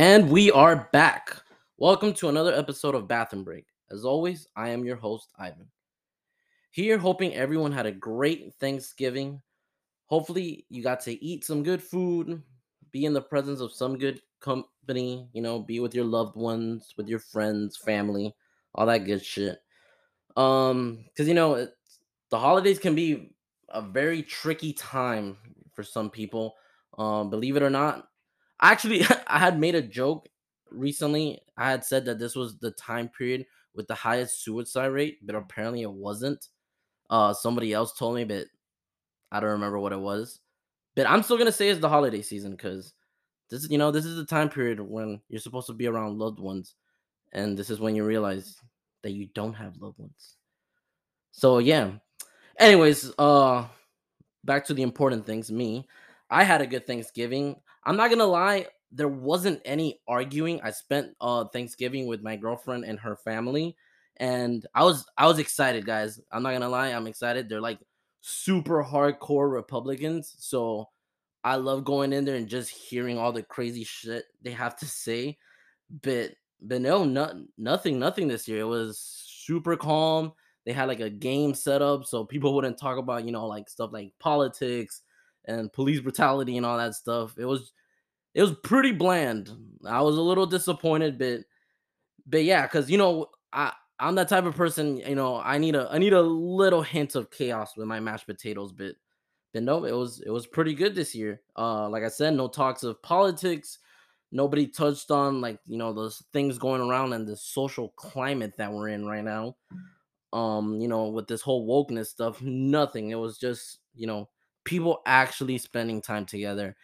And we are back. Welcome to another episode of Bathroom Break. As always, I am your host, Ivan. Here, hoping everyone had a great Thanksgiving. Hopefully, you got to eat some good food, be in the presence of some good company, you know, be with your loved ones, with your friends, family, all that good shit. Um, because you know, the holidays can be a very tricky time for some people. Um, believe it or not, actually, I had made a joke recently. I had said that this was the time period with the highest suicide rate, but apparently it wasn't. Uh, somebody else told me, but I don't remember what it was. But I'm still gonna say it's the holiday season because this is, you know, this is the time period when you're supposed to be around loved ones, and this is when you realize that you don't have loved ones. So yeah. Anyways, uh, back to the important things. Me, I had a good Thanksgiving. I'm not gonna lie, there wasn't any arguing. I spent uh Thanksgiving with my girlfriend and her family, and I was I was excited, guys. I'm not gonna lie, I'm excited. They're like super hardcore Republicans, so I love going in there and just hearing all the crazy shit they have to say. But but no, not, nothing, nothing this year. It was super calm. They had like a game set up so people wouldn't talk about, you know, like stuff like politics and police brutality and all that stuff. It was it was pretty bland. I was a little disappointed, but but yeah, because you know, I I'm that type of person, you know, I need a I need a little hint of chaos with my mashed potatoes, but but no, it was it was pretty good this year. Uh like I said, no talks of politics. Nobody touched on like, you know, those things going around and the social climate that we're in right now. Um, you know, with this whole wokeness stuff, nothing. It was just, you know, people actually spending time together.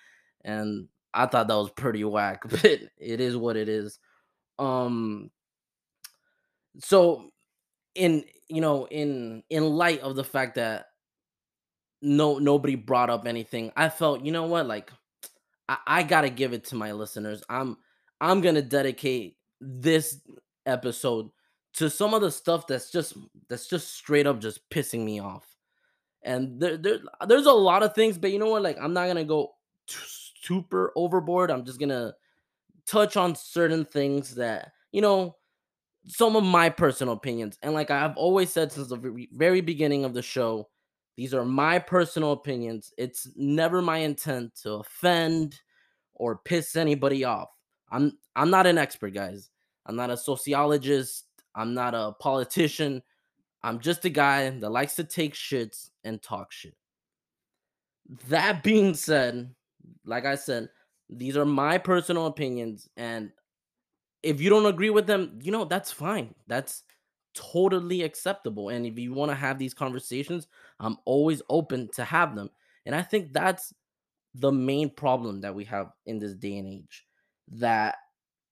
And I thought that was pretty whack, but it is what it is. Um so in you know in in light of the fact that no nobody brought up anything, I felt, you know what, like I, I gotta give it to my listeners. I'm I'm gonna dedicate this episode to some of the stuff that's just that's just straight up just pissing me off. And there, there there's a lot of things, but you know what? Like I'm not gonna go t- super overboard. I'm just gonna touch on certain things that you know some of my personal opinions. And like I've always said since the very, very beginning of the show, these are my personal opinions. It's never my intent to offend or piss anybody off. I'm I'm not an expert, guys. I'm not a sociologist. I'm not a politician. I'm just a guy that likes to take shits and talk shit. That being said, like I said, these are my personal opinions and if you don't agree with them, you know, that's fine. That's totally acceptable. And if you want to have these conversations, I'm always open to have them. And I think that's the main problem that we have in this day and age that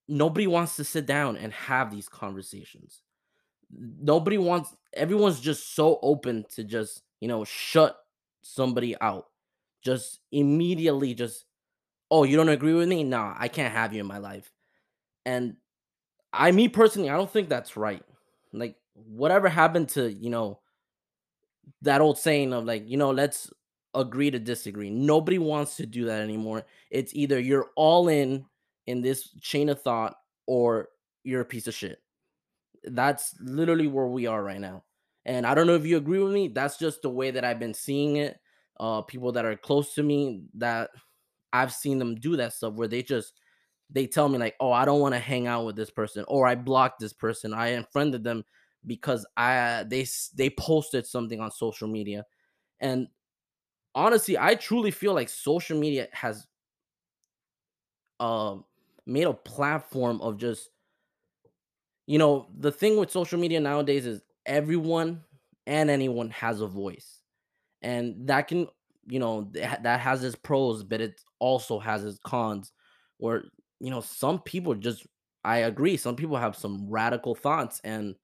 nobody wants to sit down and have these conversations. Nobody wants everyone's just so open to just, you know, shut somebody out. Just immediately just oh, you don't agree with me? Nah, I can't have you in my life. And I me personally, I don't think that's right. Like whatever happened to, you know, that old saying of like, you know, let's agree to disagree. Nobody wants to do that anymore. It's either you're all in in this chain of thought or you're a piece of shit. That's literally where we are right now. And I don't know if you agree with me. That's just the way that I've been seeing it. Uh people that are close to me that I've seen them do that stuff where they just they tell me like, "Oh, I don't want to hang out with this person," or "I blocked this person," I unfriended them because I they they posted something on social media, and honestly, I truly feel like social media has uh made a platform of just you know the thing with social media nowadays is everyone and anyone has a voice and that can you know that has its pros but it also has its cons where you know, some people just I agree, some people have some radical thoughts and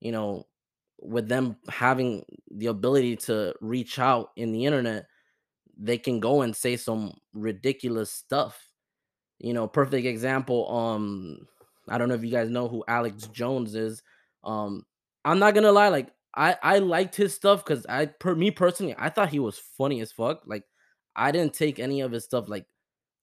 you know, with them having the ability to reach out in the internet, they can go and say some ridiculous stuff. You know, perfect example um I don't know if you guys know who Alex Jones is. Um I'm not to lie like I I liked his stuff cuz I per me personally I thought he was funny as fuck. Like I didn't take any of his stuff like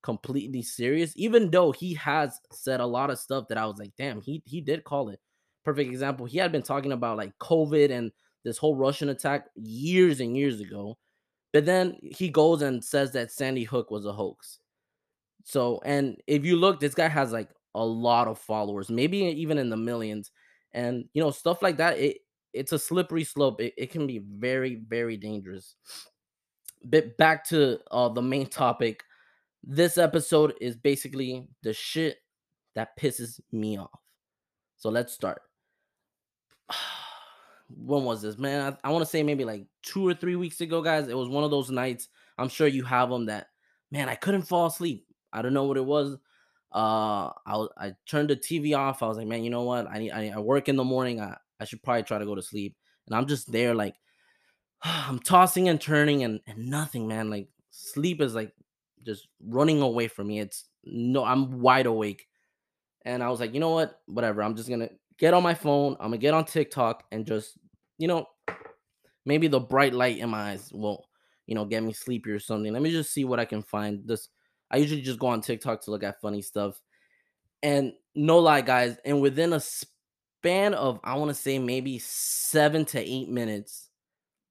completely serious, even though he has said a lot of stuff that I was like, damn, he he did call it. Perfect example. He had been talking about like COVID and this whole Russian attack years and years ago. But then he goes and says that Sandy Hook was a hoax. So, and if you look, this guy has like a lot of followers, maybe even in the millions. And you know, stuff like that, it it's a slippery slope. It, it can be very, very dangerous. But back to uh, the main topic. This episode is basically the shit that pisses me off. So let's start. when was this, man? I, I want to say maybe like two or three weeks ago, guys. It was one of those nights. I'm sure you have them that, man, I couldn't fall asleep. I don't know what it was. Uh, I I turned the TV off. I was like, man, you know what? I need I, I work in the morning. I I should probably try to go to sleep. And I'm just there, like I'm tossing and turning, and and nothing, man. Like sleep is like just running away from me. It's no, I'm wide awake. And I was like, you know what? Whatever. I'm just gonna get on my phone. I'm gonna get on TikTok and just, you know, maybe the bright light in my eyes will, you know, get me sleepy or something. Let me just see what I can find. This I usually just go on TikTok to look at funny stuff. And no lie, guys, and within a span of I want to say maybe seven to eight minutes,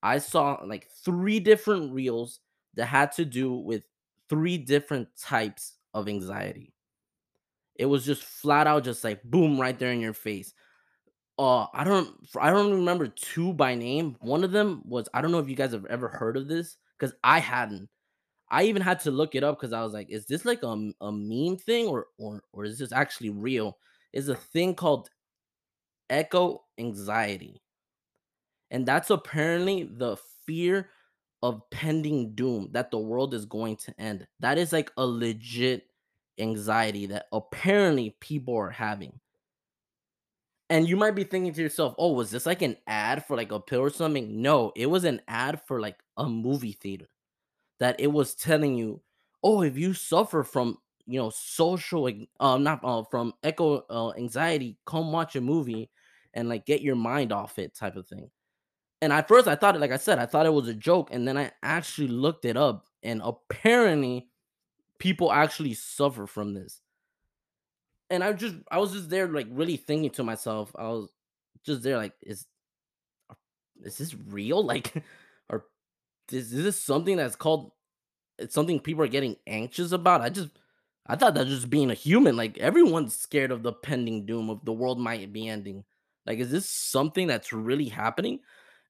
I saw like three different reels that had to do with three different types of anxiety. It was just flat out, just like boom, right there in your face. Uh, I don't, I don't remember two by name. One of them was I don't know if you guys have ever heard of this because I hadn't. I even had to look it up because I was like, is this like a, a meme thing or or or is this actually real? Is a thing called echo anxiety, and that's apparently the fear of pending doom that the world is going to end. That is like a legit anxiety that apparently people are having. And you might be thinking to yourself, oh, was this like an ad for like a pill or something? No, it was an ad for like a movie theater that it was telling you, oh, if you suffer from, you know, social, uh, not uh, from eco uh, anxiety, come watch a movie and like get your mind off it type of thing. And at first I thought it, like I said, I thought it was a joke. And then I actually looked it up and apparently people actually suffer from this. And I just I was just there like really thinking to myself, I was just there like is is this real? Like or is, is this something that's called it's something people are getting anxious about? I just I thought that just being a human, like everyone's scared of the pending doom of the world might be ending. Like, is this something that's really happening?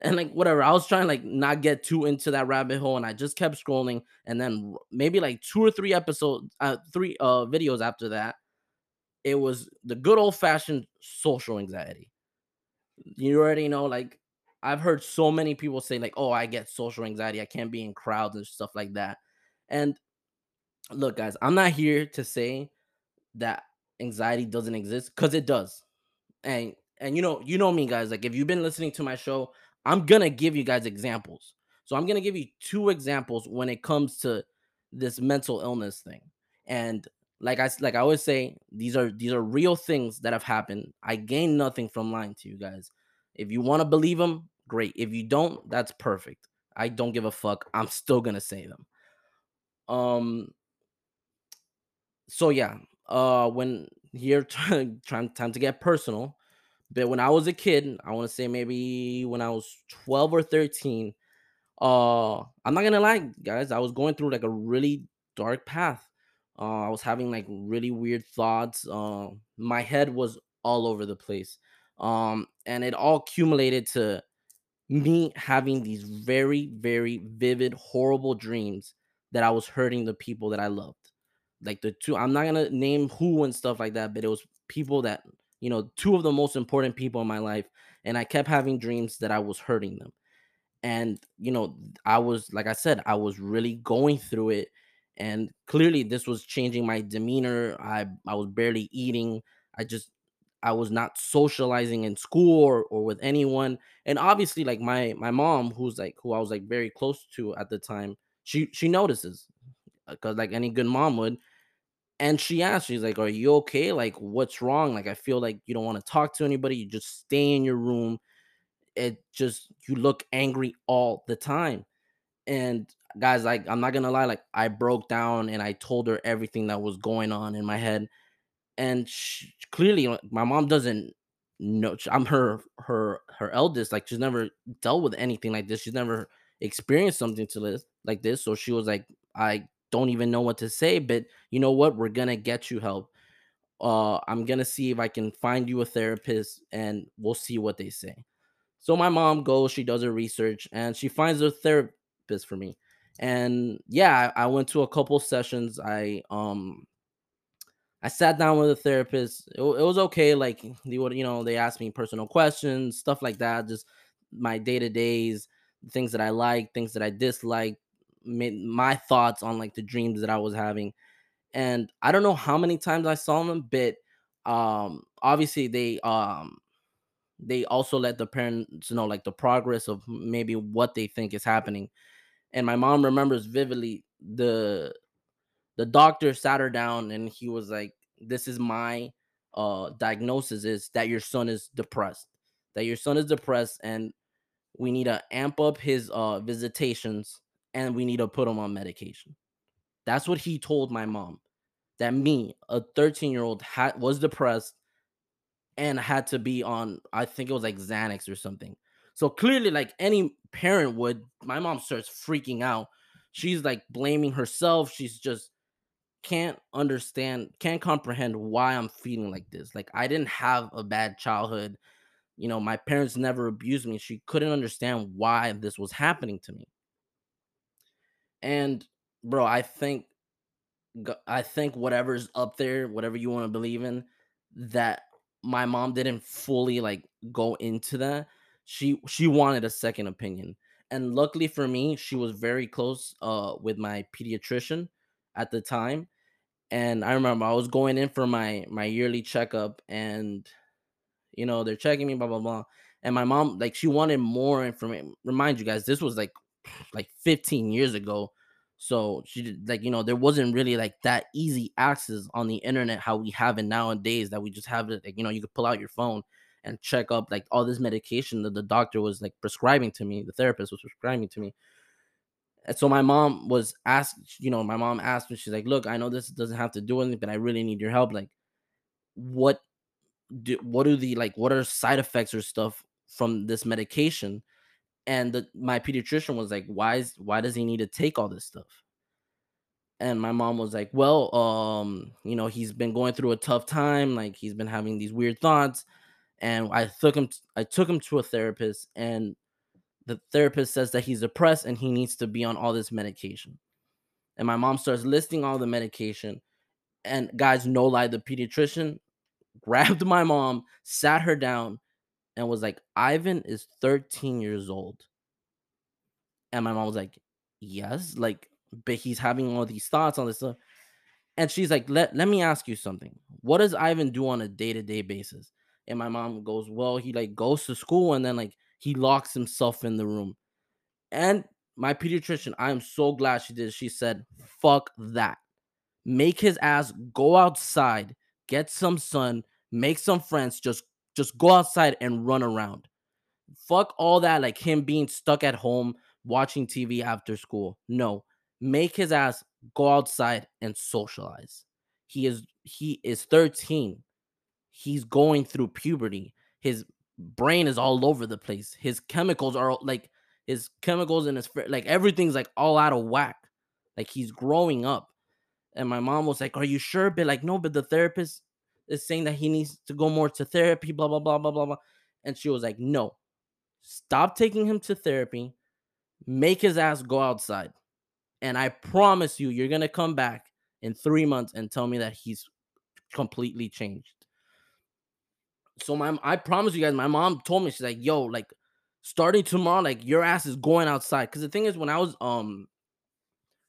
and like whatever i was trying like not get too into that rabbit hole and i just kept scrolling and then maybe like two or three episodes uh three uh videos after that it was the good old fashioned social anxiety you already know like i've heard so many people say like oh i get social anxiety i can't be in crowds and stuff like that and look guys i'm not here to say that anxiety doesn't exist because it does and and you know you know me guys like if you've been listening to my show I'm gonna give you guys examples. So I'm gonna give you two examples when it comes to this mental illness thing. And like I like I always say, these are these are real things that have happened. I gain nothing from lying to you guys. If you want to believe them, great. If you don't, that's perfect. I don't give a fuck. I'm still gonna say them. Um. So yeah, uh, when here trying time to get personal, but when I was a kid, I want to say maybe when I was 12 or 13, uh, I'm not gonna lie, guys, I was going through like a really dark path. Uh, I was having like really weird thoughts. Uh, my head was all over the place. Um, and it all accumulated to me having these very, very vivid, horrible dreams that I was hurting the people that I loved. Like the two, I'm not gonna name who and stuff like that, but it was people that you know, two of the most important people in my life. And I kept having dreams that I was hurting them. And, you know, I was, like I said, I was really going through it. And clearly this was changing my demeanor. I, I was barely eating. I just, I was not socializing in school or, or with anyone. And obviously, like my my mom, who's like who I was like very close to at the time, she she notices uh, because like any good mom would and she asked, she's like, Are you okay? Like, what's wrong? Like, I feel like you don't want to talk to anybody. You just stay in your room. It just, you look angry all the time. And guys, like I'm not gonna lie, like I broke down and I told her everything that was going on in my head, and she, clearly, like, my mom doesn't know. I'm her her her eldest. Like she's never dealt with anything like this. She's never experienced something to this like this. So she was like, I don't even know what to say, but you know what? We're gonna get you help. Uh, I'm gonna see if I can find you a therapist, and we'll see what they say. So my mom goes, she does her research, and she finds a therapist for me. And yeah, I, I went to a couple sessions. I um I sat down with a therapist. It, it was okay. Like they would, you know, they asked me personal questions, stuff like that. Just my day to days, things that I like, things that I dislike, my thoughts on like the dreams that I was having. And I don't know how many times I saw them, but um obviously they um they also let the parents know like the progress of maybe what they think is happening. And my mom remembers vividly the the doctor sat her down and he was like, This is my uh diagnosis is that your son is depressed. That your son is depressed and we need to amp up his uh visitations and we need to put him on medication. That's what he told my mom. That me, a 13 year old, had was depressed and had to be on. I think it was like Xanax or something. So clearly, like any parent would, my mom starts freaking out. She's like blaming herself. She's just can't understand, can't comprehend why I'm feeling like this. Like I didn't have a bad childhood. You know, my parents never abused me. She couldn't understand why this was happening to me. And bro, I think I think whatever's up there, whatever you want to believe in, that my mom didn't fully like go into that. She she wanted a second opinion. And luckily for me, she was very close uh with my pediatrician at the time. And I remember I was going in for my my yearly checkup and you know, they're checking me blah blah blah. And my mom like she wanted more information. Remind you guys, this was like like 15 years ago. So she like you know there wasn't really like that easy access on the internet how we have it nowadays that we just have it like you know you could pull out your phone and check up like all this medication that the doctor was like prescribing to me the therapist was prescribing to me and so my mom was asked you know my mom asked me she's like look i know this doesn't have to do anything but i really need your help like what do what are the like what are side effects or stuff from this medication? And the, my pediatrician was like why is why does he need to take all this stuff? And my mom was like well um you know he's been going through a tough time like he's been having these weird thoughts. And i took him i took him to a therapist and the therapist says that he's depressed and he needs to be on all this medication and my mom starts listing all the medication and guys no lie the pediatrician grabbed my mom sat her down and was like, Ivan is 13 years old. And my mom was like, Yes, like, but he's having all these thoughts on this stuff. And she's like, Let, let me ask you something. What does Ivan do on a day-to-day basis? And my mom goes, Well, he like goes to school and then like he locks himself in the room. And my pediatrician, I am so glad she did. She said, Fuck that. Make his ass go outside, get some sun, make some friends, just just go outside and run around. Fuck all that, like him being stuck at home watching TV after school. No, make his ass go outside and socialize. He is he is 13. He's going through puberty. His brain is all over the place. His chemicals are like his chemicals and his like everything's like all out of whack. Like he's growing up. And my mom was like, "Are you sure?" But like, no. But the therapist is saying that he needs to go more to therapy, blah, blah, blah, blah, blah, blah. And she was like, no, stop taking him to therapy, make his ass go outside. And I promise you, you're to come back in three months and tell me that he's completely changed. So my I promise you guys, my mom told me she's like, yo, like starting tomorrow, like your ass is going outside. Cause the thing is, when I was um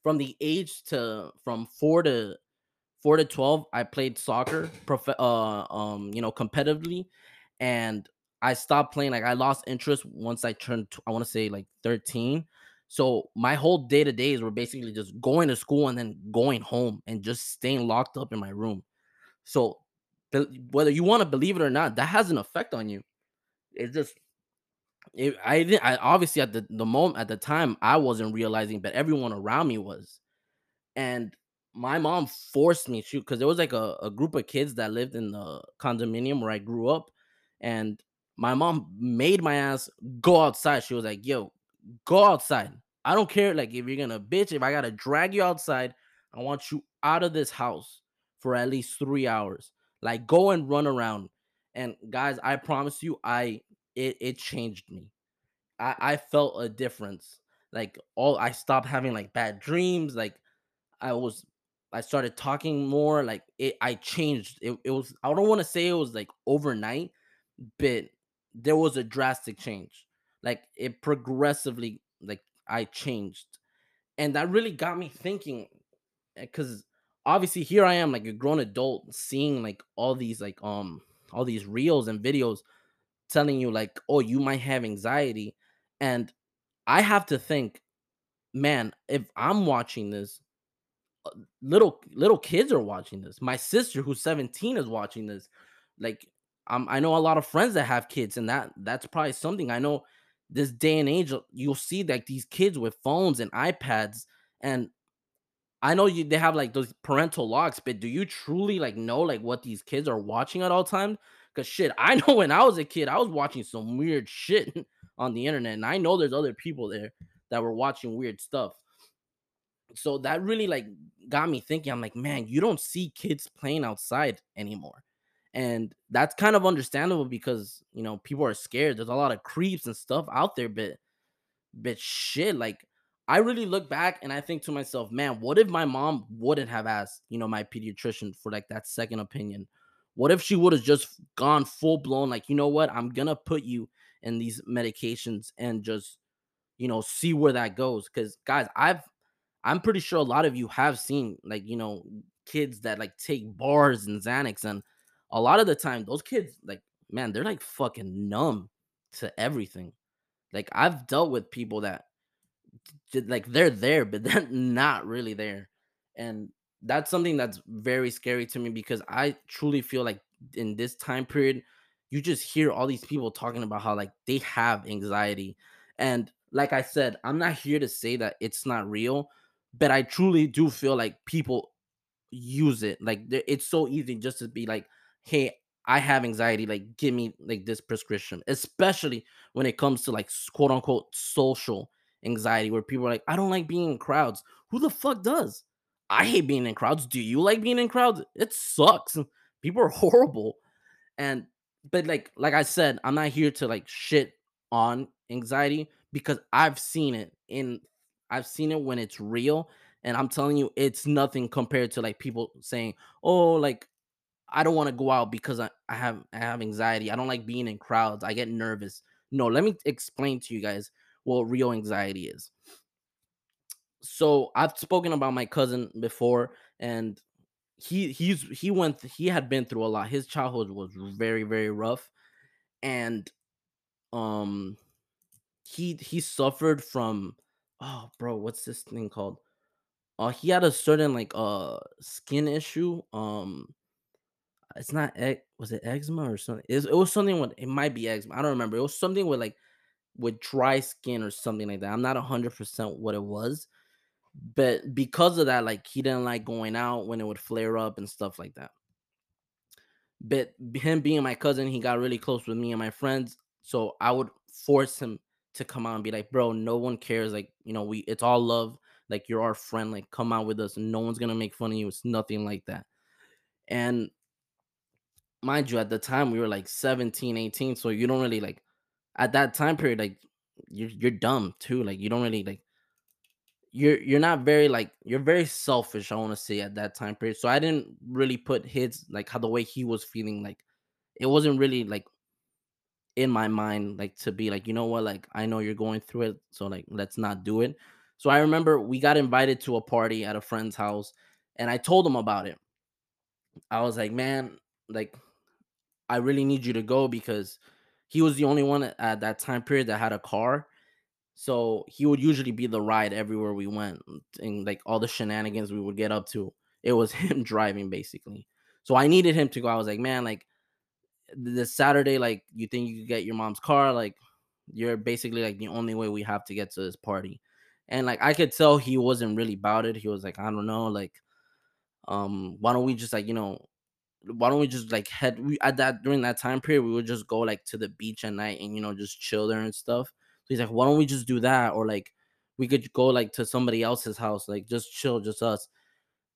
from the age to from four to four to 12 i played soccer prof- uh um you know competitively and i stopped playing like i lost interest once i turned i want to say like 13 so my whole day to days were basically just going to school and then going home and just staying locked up in my room so whether you want to believe it or not that has an effect on you it just it, I didn't. I obviously at the the moment at the time I wasn't realizing, but everyone around me was, and my mom forced me to because there was like a, a group of kids that lived in the condominium where I grew up, and my mom made my ass go outside. She was like, "Yo, go outside. I don't care. Like if you're gonna bitch, if I gotta drag you outside, I want you out of this house for at least three hours. Like go and run around." And guys, I promise you, I it it changed me. I I felt a difference. Like all I stopped having like bad dreams. Like I was I started talking more. Like it I changed. It, it was I don't want to say it was like overnight, but there was a drastic change. Like it progressively like I changed. And that really got me thinking eh, because obviously here I am like a grown adult seeing like all these like um all these reels and videos telling you like oh you might have anxiety and I have to think man if I'm watching this uh, little little kids are watching this. My sister who's 17 is watching this. Like um, I know a lot of friends that have kids and that that's probably something. I know this day and age you'll see like these kids with phones and iPads and I know you they have like those parental locks, but do you truly like know like what these kids are watching at all times? Because shit, I know when I was a kid, I was watching some weird shit on the internet, and I know there's other people there that were watching weird stuff. So that really like got me thinking. I'm like, man, you don't see kids playing outside anymore. And that's kind of understandable because you know people are scared. There's a lot of creeps and stuff out there, but but shit, like I really look back and I think to myself, man, what if my mom wouldn't have asked, you know, my pediatrician for like that second opinion? What if she would have just gone full blown, like, you know what, I'm gonna put you in these medications and just, you know, see where that goes? Because guys, I've I'm pretty sure a lot of you have seen like, you know, kids that like take bars and Xanax, and a lot of the time those kids, like, man, they're like fucking numb to everything. Like I've dealt with people that like they're there, but they're not really there. And that's something that's very scary to me because I truly feel like in this time period, you just hear all these people talking about how like they have anxiety. And like I said, I'm not here to say that it's not real, but I truly do feel like people use it. Like it's so easy just to be like, hey, I have anxiety, like give me like this prescription, especially when it comes to like quote unquote social anxiety where people are like, I don't like being in crowds. Who the fuck does? I hate being in crowds. Do you like being in crowds? It sucks. People are horrible. And but like like I said, I'm not here to like shit on anxiety because I've seen it in I've seen it when it's real and I'm telling you it's nothing compared to like people saying, "Oh, like I don't want to go out because I, I have I have anxiety. I don't like being in crowds. I get nervous." No, let me explain to you guys what real anxiety is. So I've spoken about my cousin before, and he he's he went he had been through a lot. His childhood was very very rough, and um he he suffered from oh bro what's this thing called uh he had a certain like uh skin issue um it's not was it eczema or something it was, it was something with it might be eczema i don't remember it was something with like with dry skin or something like that. I'm not 100% what it was, but because of that, like he didn't like going out when it would flare up and stuff like that. But him being my cousin, he got really close with me and my friends. So I would force him to come out and be like, bro, no one cares. Like, you know, we it's all love. Like you're our friend. Like, come out with us. No one's gonna make fun of you. It's nothing like that. And mind you, at the time we were like 17, 18. So you don't really like at that time period, like you're you're dumb too. Like you don't really like you're you're not very like you're very selfish, I want to say at that time period. So I didn't really put his like how the way he was feeling, like it wasn't really like in my mind, like to be like, you know what, like I know you're going through it, so like let's not do it. So I remember we got invited to a party at a friend's house, and I told him about it. I was like, man, like I really need you to go because he was the only one at that time period that had a car. So he would usually be the ride everywhere we went and like all the shenanigans we would get up to. It was him driving basically. So I needed him to go. I was like, man, like this Saturday, like you think you could get your mom's car? Like you're basically like the only way we have to get to this party. And like I could tell he wasn't really about it. He was like, I don't know, like, um, why don't we just like, you know, why don't we just like head we at that during that time period we would just go like to the beach at night and you know just chill there and stuff. So he's like, why don't we just do that? Or like we could go like to somebody else's house, like just chill, just us.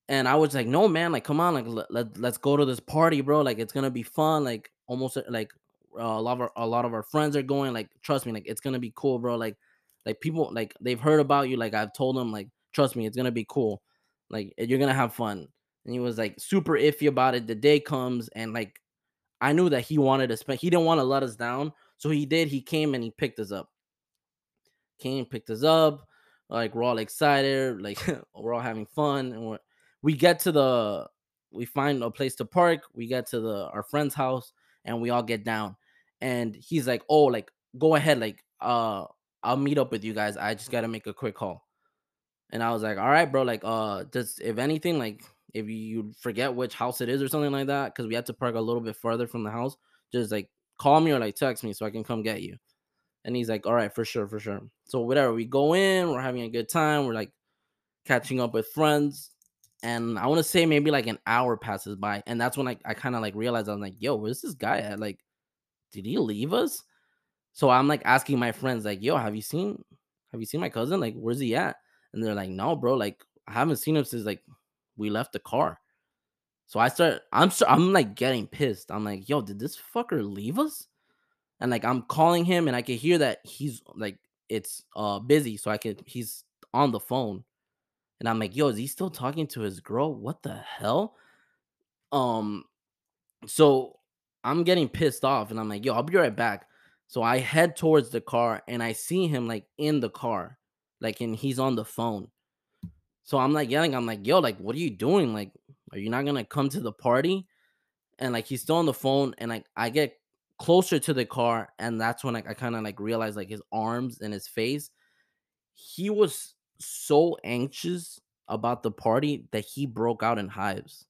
And I was like, no, man, like, come on, like, let, let, let's go to this party, bro. Like, it's gonna be fun. Like, almost uh, like uh, a lot of our, a lot of our friends are going. Like, trust me, like, it's gonna be cool, bro. Like, like people, like, they've heard about you. Like, I've told them, like, trust me, it's gonna be cool. Like, you're gonna have fun. And he was like super iffy about it. The day comes, and like, I knew that he wanted to spend. He didn't want to let us down, so he did. He came and he picked us up. Came, picked us up. Like, we're all excited. Like, we're all having fun, and we're we get to the we find a place to park we get to the our friend's house and we all get down and he's like oh like go ahead like uh i'll meet up with you guys i just gotta make a quick call and i was like all right bro like uh just if anything like if you forget which house it is or something like that because we had to park a little bit further from the house just like call me or like text me so i can come get you and he's like all right for sure for sure so whatever we go in we're having a good time we're like catching up with friends and I want to say maybe like an hour passes by, and that's when I, I kind of like realized I'm like, yo, where's this guy at? Like, did he leave us? So I'm like asking my friends, like, yo, have you seen have you seen my cousin? Like, where's he at? And they're like, no, bro, like I haven't seen him since like we left the car. So I start, I'm I'm like getting pissed. I'm like, yo, did this fucker leave us? And like I'm calling him, and I can hear that he's like it's uh busy, so I can, he's on the phone. And I'm like, yo, is he still talking to his girl? What the hell? Um, so I'm getting pissed off and I'm like, yo, I'll be right back. So I head towards the car and I see him like in the car, like, and he's on the phone. So I'm like yelling, I'm like, yo, like, what are you doing? Like, are you not gonna come to the party? And like he's still on the phone, and like I get closer to the car, and that's when like I kind of like realize like his arms and his face. He was so anxious about the party that he broke out in hives.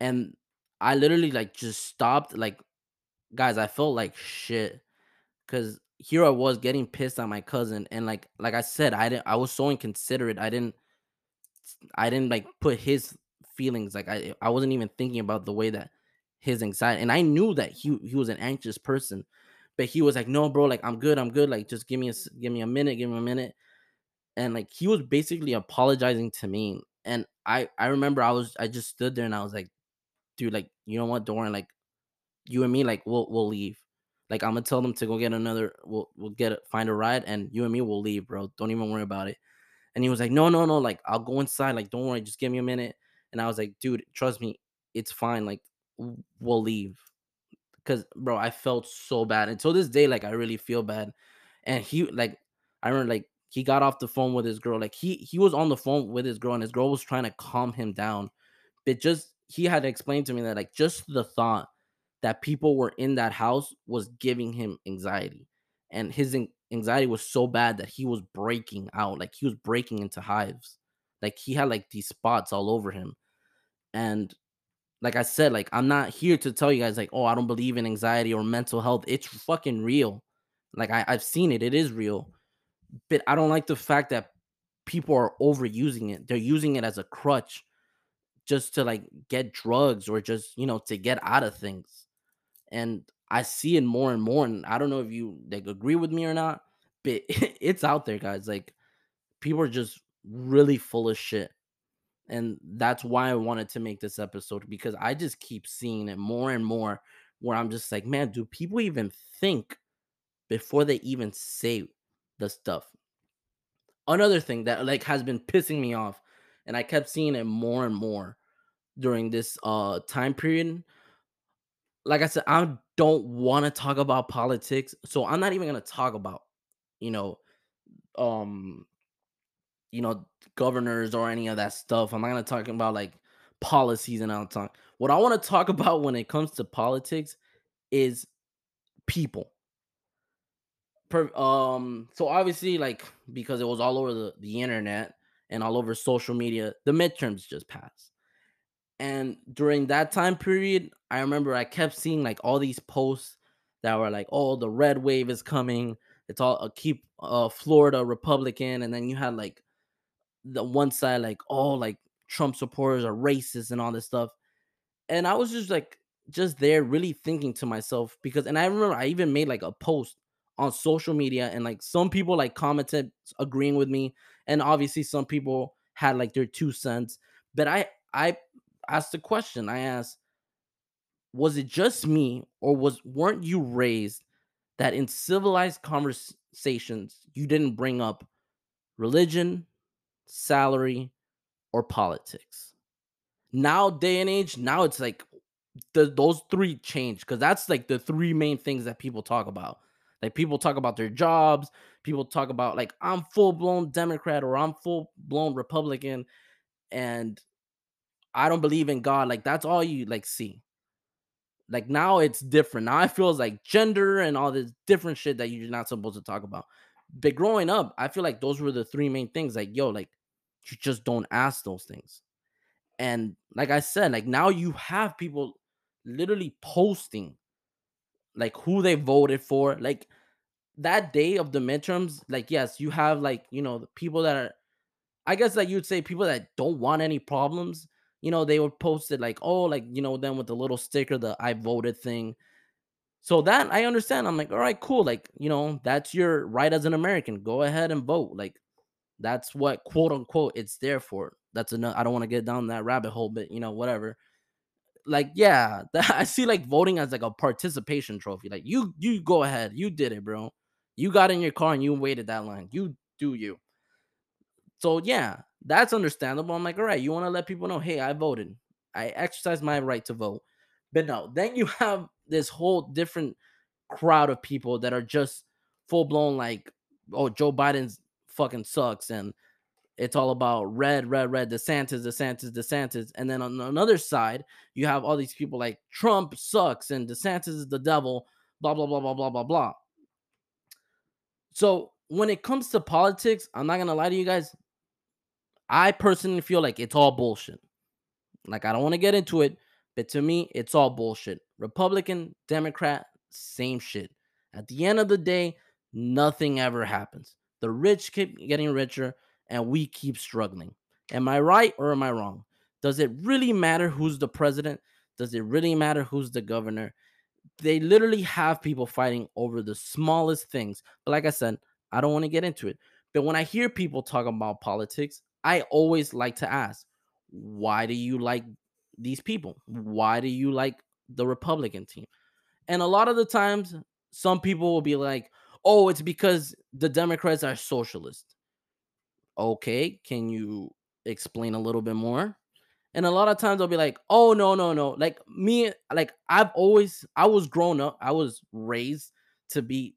And I literally like just stopped like guys, I felt like shit cuz here I was getting pissed at my cousin and like like I said I didn't I was so inconsiderate. I didn't I didn't like put his feelings like I I wasn't even thinking about the way that his anxiety and I knew that he he was an anxious person but he was like no bro like I'm good I'm good like just give me a give me a minute give me a minute. And like he was basically apologizing to me and i i remember i was i just stood there and i was like dude like you know what Doran like you and me like we'll we'll leave. Like i'm gonna tell them to go get another we'll we'll get it find a ride and you and me will leave bro. Don't even worry about it and he was like no no no like i'll go inside like don't worry just give me a minute and i was like dude trust me it's fine like we'll leave because bro i felt so bad until this day like i really feel bad and he like i remember like he got off the phone with his girl. Like he he was on the phone with his girl, and his girl was trying to calm him down. But just he had to explain to me that like just the thought that people were in that house was giving him anxiety, and his anxiety was so bad that he was breaking out. Like he was breaking into hives. Like he had like these spots all over him, and like I said, like I'm not here to tell you guys like, oh, I don't believe in anxiety or mental health. It's fucking real. Like I, I've seen it. It is real but I don't like the fact that people are overusing it. They're using it as a crutch just to like get drugs or just, you know, to get out of things. And I see it more and more. And I don't know if you like agree with me or not, it's out there, guys. Like people are just really full of shit. And that's why I wanted to make this episode because I just keep seeing it more and more where I'm just like, man, do people even think before they even say the stuff. Another thing that like has been pissing me off, and I kept seeing it more and more during this uh time period. Like I said, I don't want to talk about politics, so I'm not even gonna talk about, you know, um, you know, governors or any of that stuff. I'm not gonna talk about like policies and all talk. What I want to talk about when it comes to politics is people per, um so obviously like because it was all over the, the internet and all over social media the midterms just passed and during that time period i remember i kept seeing like all these posts that were like oh the red wave is coming it's all uh, keep uh Florida Republican, and then you had like the one side like oh like Trump supporters are racist and all this stuff, and I was just like just there really thinking to myself because and I remember I even made like a post on social media and like some people like commented agreeing with me and obviously some people had like their two cents but I I asked the question. I asked was it just me or was weren't you raised that in civilized conversations you didn't bring up religion, salary, or politics? Now day and age, now it's like the, those three change because that's like the three main things that people talk about. Like people talk about their jobs, people talk about like I'm full blown Democrat or I'm full blown Republican, and I don't believe in God. Like that's all you like see. Like now it's different. Now it feels like gender and all this different shit that you're not supposed to talk about. But growing up, I feel like those were the three main things. Like, yo, like you just don't ask those things. And like I said, like now you have people literally posting like who they voted for. Like that day of the midterms, like yes, you have like you know the people that are, I guess like you'd say people that don't want any problems. You know they would post it like oh like you know then with the little sticker the I voted thing. So that I understand. I'm like all right cool like you know that's your right as an American. Go ahead and vote. Like that's what quote unquote it's there for. That's enough. I don't want to get down that rabbit hole, but you know whatever like yeah that, i see like voting as like a participation trophy like you you go ahead you did it bro you got in your car and you waited that line you do you so yeah that's understandable i'm like all right you want to let people know hey i voted i exercised my right to vote but no then you have this whole different crowd of people that are just full blown like oh joe biden's fucking sucks and it's all about red, red, red, DeSantis, DeSantis, DeSantis. And then on another side, you have all these people like Trump sucks and DeSantis is the devil, blah, blah, blah, blah, blah, blah, blah. So when it comes to politics, I'm not going to lie to you guys. I personally feel like it's all bullshit. Like, I don't want to get into it, but to me, it's all bullshit. Republican, Democrat, same shit. At the end of the day, nothing ever happens. The rich keep getting richer and we keep struggling. Am I right or am I wrong? Does it really matter who's the president? Does it really matter who's the governor? They literally have people fighting over the smallest things. But like I said, I don't want to get into it. But when I hear people talk about politics, I always like to ask, why do you like these people? Why do you like the Republican team? And a lot of the times, some people will be like, oh, it's because the Democrats are socialist okay, can you explain a little bit more? And a lot of times I'll be like, oh no, no, no. Like me, like I've always I was grown up, I was raised to be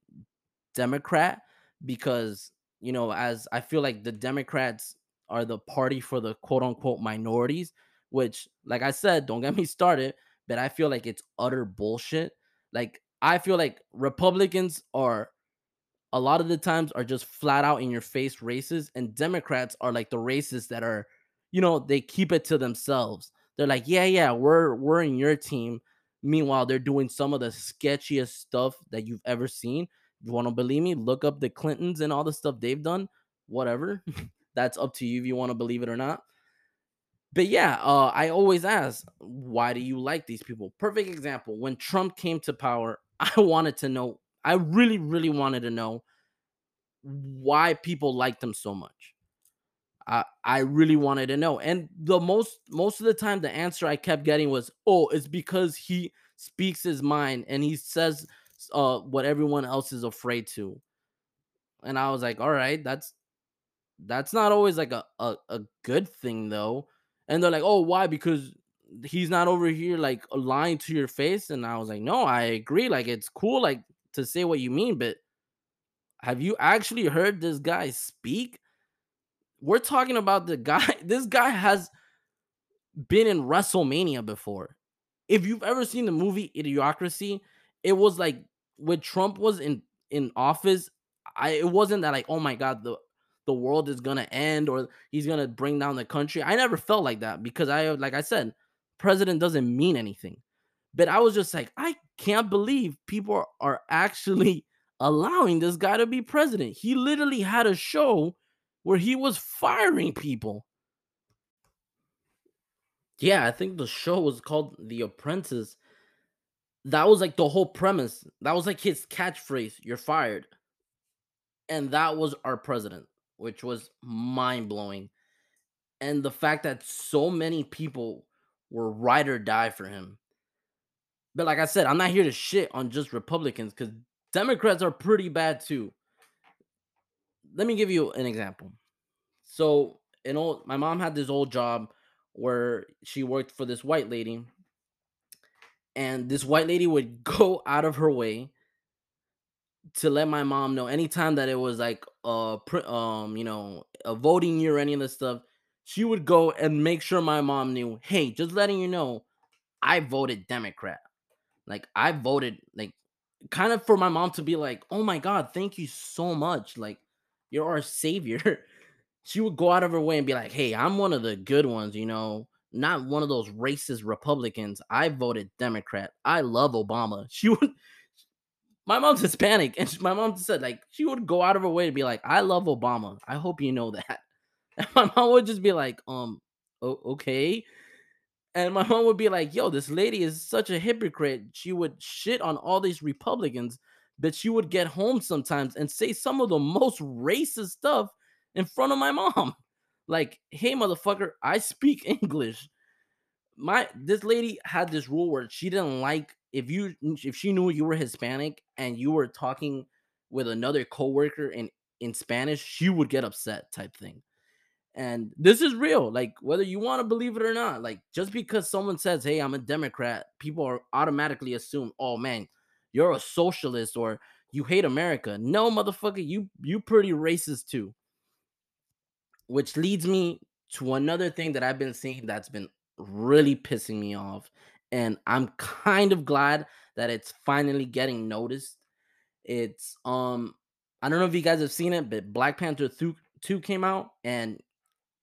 Democrat because you know, as I feel like the Democrats are the party for the quote unquote minorities, which, like I said, don't get me started, but I feel like it's utter bullshit. Like, I feel like Republicans are a lot of the times are just flat out in your face races and democrats are like the races that are you know they keep it to themselves. They're like yeah yeah we're we're in your team. Meanwhile they're doing some of the sketchiest stuff that you've ever seen. If you want to believe me look up the clintons and all the stuff they've done whatever that's up to you if you want to believe it or not but yeah uh, i always ask why do you like these people perfect example when trump came to power i wanted to know I really, really wanted to know why people liked him so much. I I really wanted to know. And the most most of the time the answer I kept getting was, "Oh, it's because he speaks his mind and he says uh what everyone else is afraid to." And I was like, "All right, that's that's not always like a a, a good thing though." And they're like, "Oh, why? Because he's not over here like lying to your face." And I was like, "No, I agree. Like it's cool like to say what you mean, but have you actually heard this guy speak? We're talking about the guy. This guy has been in WrestleMania before. If you've ever seen the movie Idiocracy, it was like when Trump was in in office. I it wasn't that like oh my god the the world is gonna end or he's gonna bring down the country. I never felt like that because I like I said, president doesn't mean anything. But I was just like, I can't believe people are actually allowing this guy to be president. He literally had a show where he was firing people. Yeah, I think the show was called The Apprentice. That was like the whole premise. That was like his catchphrase, you're fired. And that was our president, which was mind blowing. And the fact that so many people were ride or die for him. But like I said, I'm not here to shit on just Republicans because Democrats are pretty bad too. Let me give you an example. So, an old my mom had this old job where she worked for this white lady, and this white lady would go out of her way to let my mom know anytime that it was like a um you know a voting year any of this stuff she would go and make sure my mom knew hey just letting you know i voted democrat like i voted like kind of for my mom to be like oh my god thank you so much like you're our savior she would go out of her way and be like, "Hey, I'm one of the good ones, you know, not one of those racist Republicans. I voted Democrat. I love Obama." She would My mom's Hispanic and my mom said like she would go out of her way to be like, "I love Obama. I hope you know that." And my mom would just be like, "Um, okay." And my mom would be like, "Yo, this lady is such a hypocrite. She would shit on all these Republicans, but she would get home sometimes and say some of the most racist stuff in front of my mom. Like, hey, motherfucker, I speak English. My this lady had this rule where she didn't like if you if she knew you were Hispanic and you were talking with another coworker in in Spanish, she would get upset type thing. And this is real. Like whether you want to believe it or not, like just because someone says, "Hey, I'm a Democrat," people are automatically assume, "Oh man, you're a socialist or you hate America." No, motherfucker, you you pretty racist too which leads me to another thing that I've been seeing that's been really pissing me off. And I'm kind of glad that it's finally getting noticed. It's um I don't know if you guys have seen it, but Black Panther 2, 2 came out and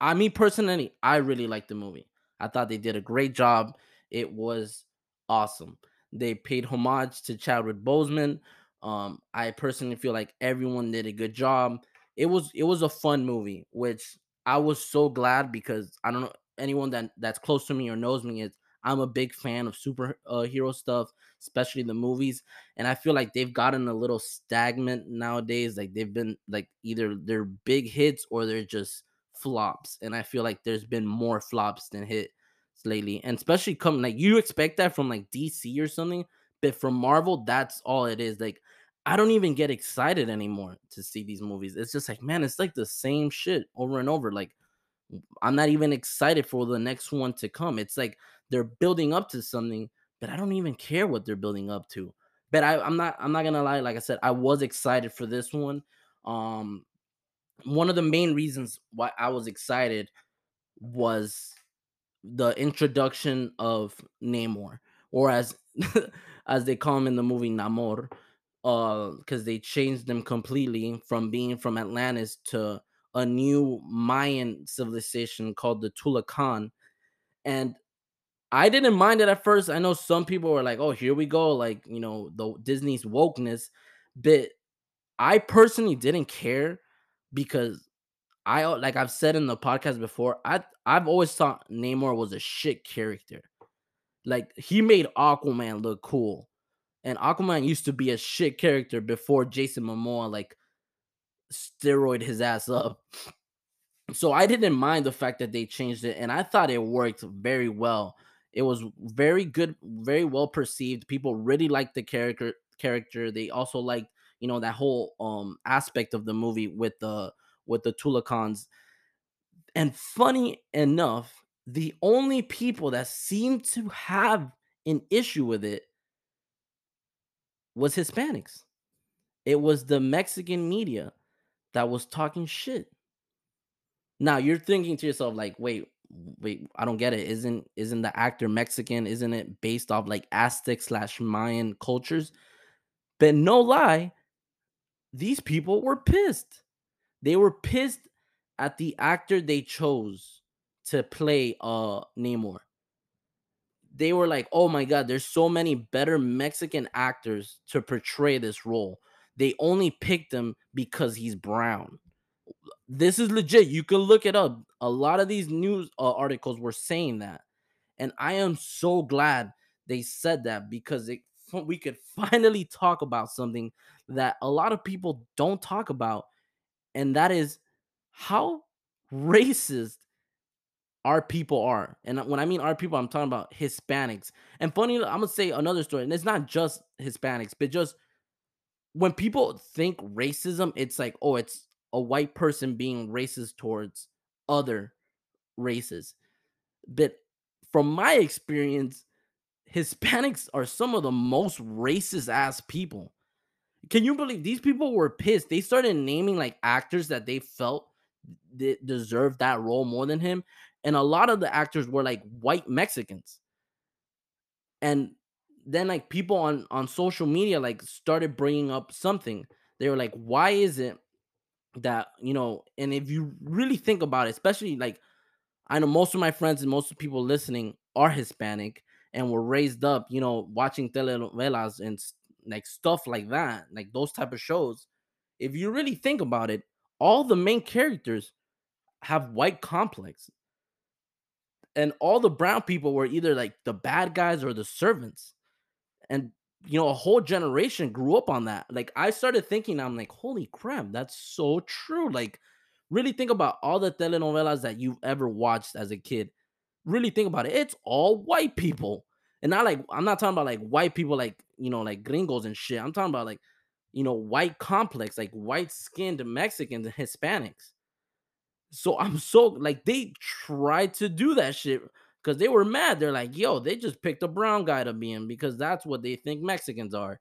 I me personally, I really liked the movie. I thought they did a great job. It was awesome. They paid homage to Chadwick Boseman. Um, I personally feel like everyone did a good job it was it was a fun movie, which I was so glad because I don't know anyone that that's close to me or knows me is I'm a big fan of superhero uh, stuff, especially the movies. And I feel like they've gotten a little stagnant nowadays. Like they've been like either they're big hits or they're just flops. And I feel like there's been more flops than hits lately. And especially come like you expect that from like DC or something, but from Marvel, that's all it is. Like I don't even get excited anymore to see these movies. It's just like, man, it's like the same shit over and over. Like, I'm not even excited for the next one to come. It's like they're building up to something, but I don't even care what they're building up to. But I, I'm not, I'm not gonna lie. Like I said, I was excited for this one. Um, one of the main reasons why I was excited was the introduction of Namor, or as as they call him in the movie Namor uh because they changed them completely from being from Atlantis to a new Mayan civilization called the Talokan. And I didn't mind it at first. I know some people were like, oh, here we go, like, you know, the Disney's wokeness. But I personally didn't care because I like I've said in the podcast before, I I've always thought Namor was a shit character. Like he made Aquaman look cool. And Aquaman used to be a shit character before Jason Momoa like steroid his ass up. So I didn't mind the fact that they changed it, and I thought it worked very well. It was very good, very well perceived. People really liked the character. Character. They also liked, you know, that whole um aspect of the movie with the with the Talokans. And funny enough, the only people that seemed to have an issue with it was Hispanics. It was the Mexican media that was talking shit. Now you're thinking to yourself, like, wait, wait, I don't get it. Isn't isn't the actor Mexican? Isn't it based off like Aztec slash Mayan cultures? But no lie, these people were pissed. They were pissed at the actor they chose to play uh Namor they were like, "Oh my god, there's so many better Mexican actors to portray this role." They only picked him because he's brown. This is legit. You can look it up. A lot of these news uh, articles were saying that. And I am so glad they said that because it, we could finally talk about something that a lot of people don't talk about. And that is how racist our people are. And when I mean our people, I'm talking about Hispanics. And funny, I'm gonna say another story, and it's not just Hispanics, but just when people think racism, it's like, oh, it's a white person being racist towards other races. But from my experience, Hispanics are some of the most racist ass people. Can you believe these people were pissed? They started naming like actors that they felt de- deserved that role more than him. And a lot of the actors were like white Mexicans. And then like people on on social media like started bringing up something. They were like, why is it that you know? And if you really think about it, especially like I know most of my friends and most of people listening are Hispanic and were raised up, you know, watching telenovelas and like stuff like that, like those type of shows. If you really think about it, all the main characters have white complex. And all the brown people were either like the bad guys or the servants and you know a whole generation grew up on that like i started thinking i'm like holy crap that's so true like really think about all the telenovelas that you've ever watched as a kid really think about it it's all white people and not like i'm not talking about like white people like you know like gringos and shit i'm talking about like you know white complex like white skinned mexicans and hispanics so i'm so like they tried to do that shit because they were mad. They're like, yo, they just picked a brown guy to be in because that's what they think Mexicans are.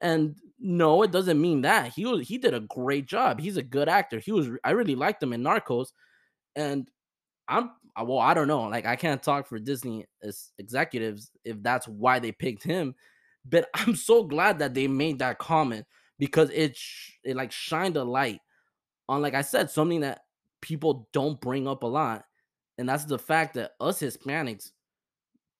And no, it doesn't mean that. He was he did a great job. He's a good actor. He was I really liked him in Narcos. And I'm well, I don't know. Like I can't talk for Disney executives if that's why they picked him. But I'm so glad that they made that comment because it sh- it like shined a light on like I said something that people don't bring up a lot and that's the fact that us Hispanics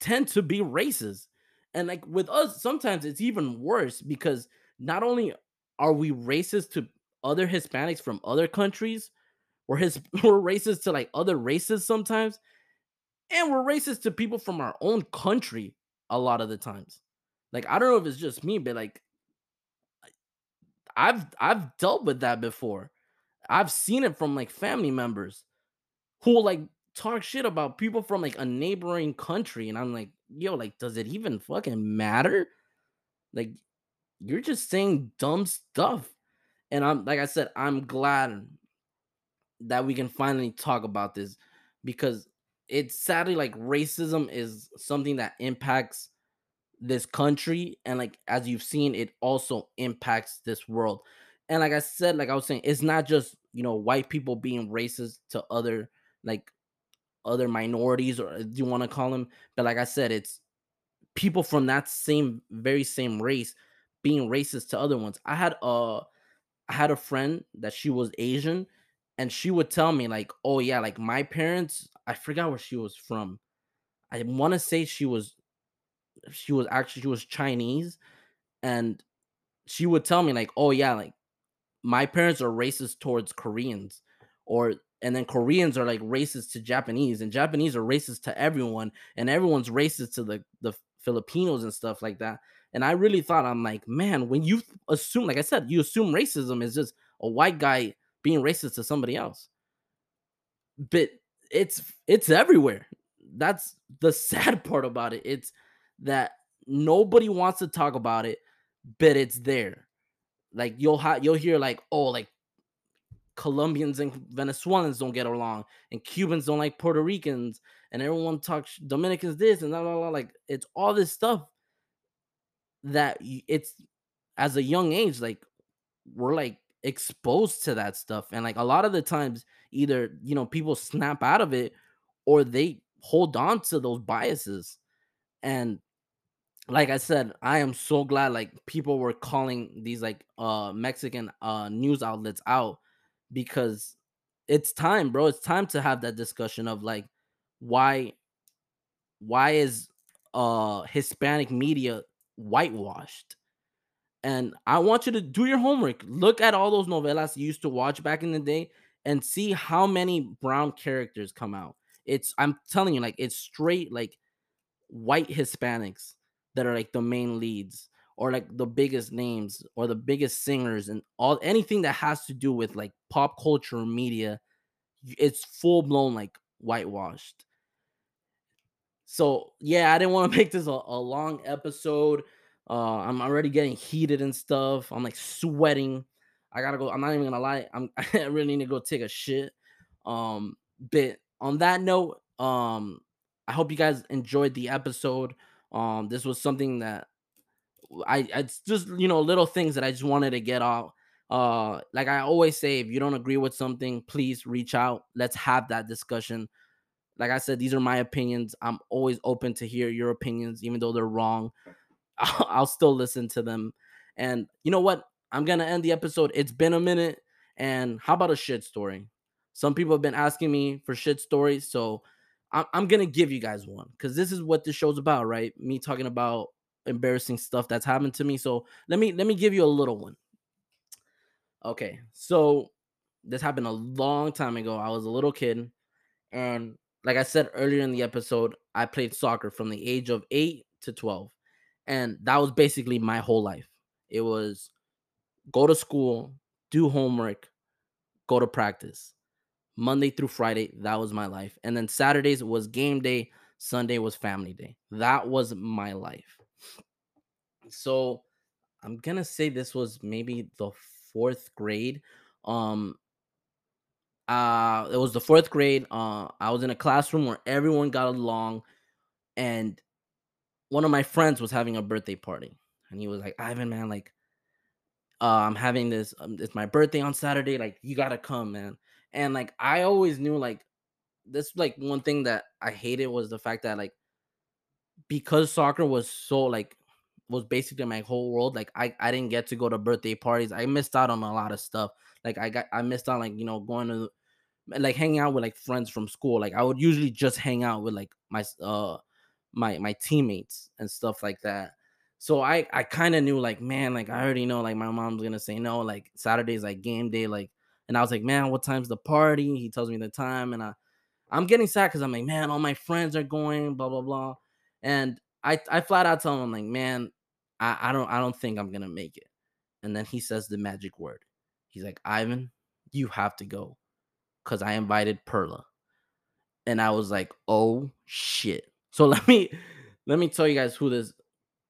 tend to be racist. And like with us, sometimes it's even worse because not only are we racist to other Hispanics from other countries, we're his we're racist to like other races sometimes, and we're racist to people from our own country a lot of the times. Like I don't know if it's just me, but like I've I've dealt with that before. I've seen it from like family members who like talk shit about people from like a neighboring country and i'm like yo like does it even fucking matter? Like you're just saying dumb stuff and i'm like i said i'm glad that we can finally talk about this because it's sadly like racism is something that impacts this country and like as you've seen it also impacts this world. And like i said like i was saying it's not just you know white people being racist to other like other minorities or uh, do you want to call them but like i said it's people from that same very same race being racist to other ones. I had a i had a friend that she was asian and she would tell me like oh yeah like my parents i forgot where she was from. I want to say she was she was actually she was chinese and she would tell me like oh yeah like my parents are racist towards koreans or and then Koreans are like racist to Japanese, and Japanese are racist to everyone, and everyone's racist to the the Filipinos and stuff like that. And I really thought I'm like, man, when you assume, like I said, you assume racism is just a white guy being racist to somebody else. But it's it's everywhere. That's the sad part about it. It's that nobody wants to talk about it, but it's there. Like you'll have you'll hear like, oh, like Colombians and Venezuelans don't get along, and Cubans don't like Puerto Ricans, and everyone talks Dominicans this and blah, blah, blah. like it's all this stuff that it's as a young age, like we're like exposed to that stuff, and like a lot of the times, either you know people snap out of it or they hold on to those biases, and like I said, I am so glad like people were calling these like uh Mexican uh news outlets out because it's time, bro. It's time to have that discussion of like why why is uh Hispanic media whitewashed? And I want you to do your homework. Look at all those novelas you used to watch back in the day and see how many brown characters come out. It's I'm telling you, like it's straight like white Hispanics that are like the main leads or like the biggest names or the biggest singers and all anything that has to do with like pop culture media it's full blown like whitewashed. So yeah i didn't want to make this a, a long episode. Uh i'm already getting heated and stuff. I'm like sweating. I gotta go i'm not even gonna lie i'm i really need to go take a shit. Um but on that note um i hope you guys enjoyed the episode. Um this was something that I it's just you know little things that I just wanted to get out. Uh, like I always say, if you don't agree with something, please reach out. Let's have that discussion. Like I said, these are my opinions. I'm always open to hear your opinions, even though they're wrong. I'll, I'll still listen to them. And you know what? I'm gonna end the episode. It's been a minute. And how about a shit story? Some people have been asking me for shit stories, so I'm, I'm gonna give you guys one because this is what this show's about, right? Me talking about embarrassing stuff that's happened to me. So let me let me give you a little one. Okay, so this happened a long time ago. I was a little kid, and like I said earlier in the episode, I played soccer from the age of eight to 12. And that was basically my whole life. It was go to school, do homework, go to practice. Monday through Friday, that was my life. And then Saturdays was game day, Sunday was family day. That was my life. So I'm gonna say this was maybe the fourth grade. Um uh it was the fourth grade. Uh I was in a classroom where everyone got along and one of my friends was having a birthday party and he was like, Ivan, man, like uh, I'm having this um, it's my birthday on Saturday, like you gotta come, man. And like I always knew like this like one thing that I hated was the fact that like because soccer was so like was basically my whole world. Like I, I didn't get to go to birthday parties. I missed out on a lot of stuff. Like I got I missed out like, you know, going to like hanging out with like friends from school. Like I would usually just hang out with like my uh my my teammates and stuff like that. So I I kind of knew like man, like I already know like my mom's gonna say no, like Saturday's like game day, like and I was like, man, what time's the party? He tells me the time, and I I'm getting sad because I'm like, man, all my friends are going, blah blah blah. And I I flat out tell him like, man, I, I don't I don't think I'm gonna make it. And then he says the magic word. He's like, Ivan, you have to go. Cause I invited Perla. And I was like, oh shit. So let me let me tell you guys who this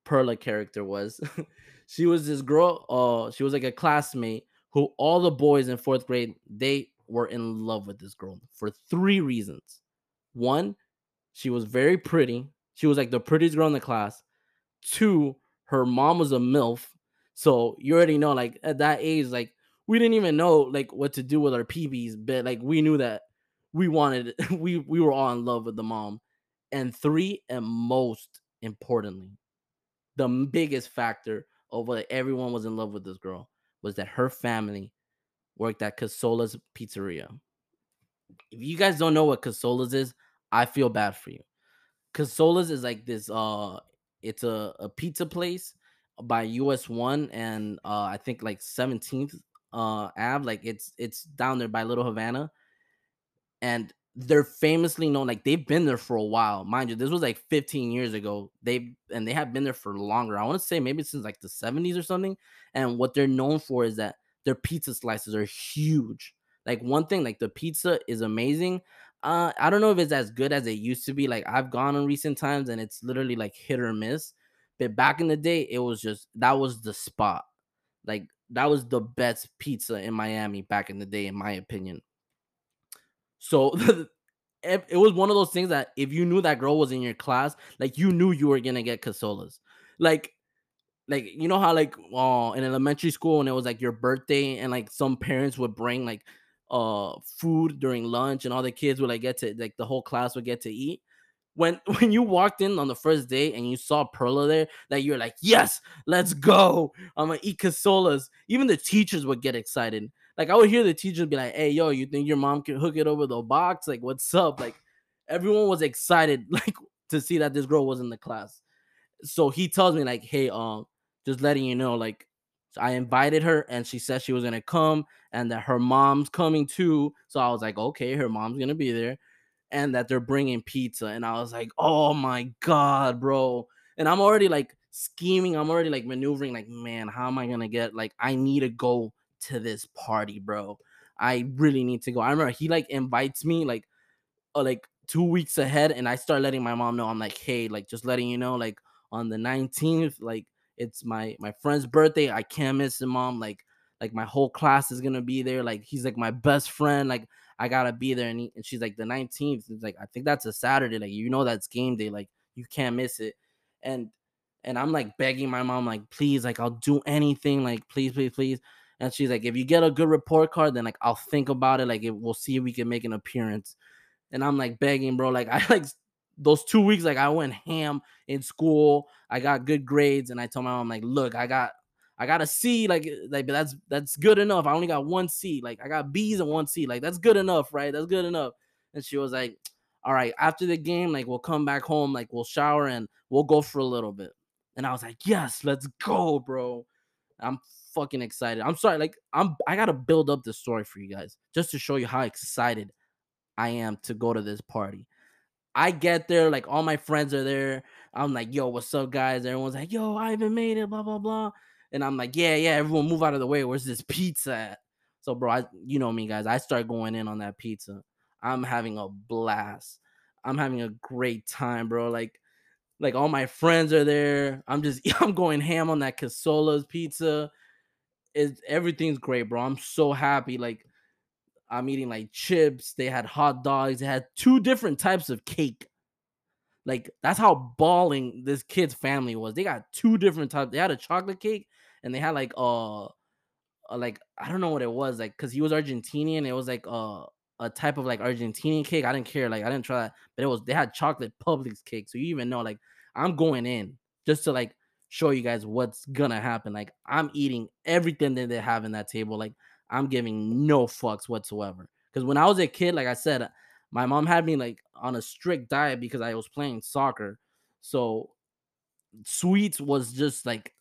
Perla character was. she was this girl, uh, she was like a classmate who all the boys in fourth grade, they were in love with this girl for three reasons. One, she was very pretty. She was like the prettiest girl in the class. Two, her mom was a MILF. So you already know, like at that age, like we didn't even know like what to do with our PBs, but like we knew that we wanted we we were all in love with the mom. And three, and most importantly, the biggest factor of what everyone was in love with this girl was that her family worked at Casola's Pizzeria. If you guys don't know what Casola's is, I feel bad for you. Casola's is like this uh it's a, a pizza place by US one and uh I think like 17th uh Ave. Like it's it's down there by Little Havana. And they're famously known, like they've been there for a while. Mind you, this was like 15 years ago. They've and they have been there for longer. I want to say maybe since like the 70s or something. And what they're known for is that their pizza slices are huge. Like one thing, like the pizza is amazing. Uh, I don't know if it's as good as it used to be. Like I've gone in recent times and it's literally like hit or miss. But back in the day, it was just that was the spot. Like that was the best pizza in Miami back in the day, in my opinion. So it, was one of those things that if you knew that girl was in your class, like you knew you were gonna get Casolas. Like like you know how like oh in elementary school and it was like your birthday and like some parents would bring like uh food during lunch and all the kids would like get to like the whole class would get to eat when when you walked in on the first day and you saw Perla there, that you're like, yes, let's go. I'm gonna eat casolas. Even the teachers would get excited. Like I would hear the teachers be like, hey, yo, you think your mom can hook it over the box? Like, what's up? Like everyone was excited, like to see that this girl was in the class. So he tells me, like, hey, um, just letting you know, like, So I invited her and she said she was gonna come and that her mom's coming too. So I was like, okay, her mom's gonna be there and that they're bringing pizza. And I was like, oh my God, bro. And I'm already like scheming. I'm already like maneuvering, like, man, how am I gonna get like I need to go to this party, bro. I really need to go. I remember he like invites me like uh, like two weeks ahead, and I start letting my mom know. I'm like, hey, like just letting you know, like on the 19th, like it's my my friend's birthday. I can't miss it, mom. Like like my whole class is gonna be there. Like he's like my best friend. Like I gotta be there. And, he, and she's like the 19th. It's like I think that's a Saturday. Like you know that's game day. Like you can't miss it. And and I'm like begging my mom, like please, like I'll do anything. Like please, please, please. And she's like, if you get a good report card, then like I'll think about it. Like we'll see if we can make an appearance. And I'm like begging, bro. Like I like those two weeks, like I went ham in school. I got good grades, and I told my mom, like, look, I got I got a C, like eh, like that's that's good enough. I only got one C. Like I got B's and one C. Like that's good enough, right? That's good enough. And she was like, All right, after the game, like we'll come back home, like we'll shower and we'll go for a little bit. And I was like, Yes, let's go, bro. I'm fucking excited. I'm sorry, like I'm I gotta build up the story for you guys just to show you how excited I am to go to this party. I get there, like all my friends are there. I'm like, yo, what's up, guys? Everyone's like, yo, Ivan made it, blah, blah, blah. And I'm like, yeah, yeah, everyone move out of the way. Where's this pizza at? So, bro, I, you know me, guys. I start going in on that pizza. I'm having a blast. I'm having a great time, bro. Like, like all my friends are there. I'm just, I'm going ham on that Casola's pizza. It's everything's great, bro. I'm so happy. Like, I'm eating like chips. They had hot dogs. They had two different types of cake. Like that's how balling this kid's family was. They got two different types. They had a chocolate cake and they had like uh like I don't know what it was like because he was Argentinian. It was like uh a type of like Argentinian cake. I didn't care, like I didn't try that, but it was they had chocolate Publix cake. So you even know like I'm going in just to like show you guys what's gonna happen. Like I'm eating everything that they have in that table. Like I'm giving no fucks whatsoever. Because when I was a kid, like I said, uh, my mom had me like on a strict diet because I was playing soccer. So sweets was just like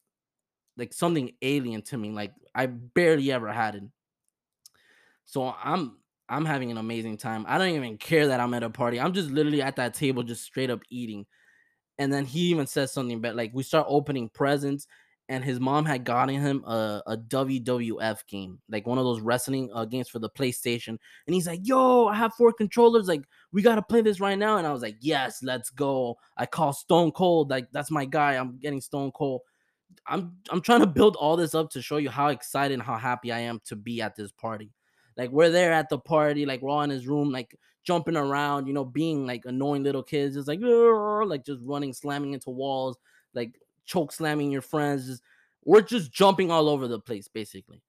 like something alien to me. Like I barely ever had it. So I'm I'm having an amazing time. I don't even care that I'm at a party. I'm just literally at that table, just straight up eating. And then he even says something but like we start opening presents, and his mom had gotten him a, a WWF game, like one of those wrestling uh, games for the PlayStation. And he's like, "Yo, I have four controllers. Like, we gotta play this right now." And I was like, "Yes, let's go." I call Stone Cold. Like, that's my guy. I'm getting Stone Cold. I'm I'm trying to build all this up to show you how excited and how happy I am to be at this party. Like we're there at the party, like we're all in his room, like jumping around, you know, being like annoying little kids, just like like just running, slamming into walls, like choke slamming your friends. Just we're just jumping all over the place, basically.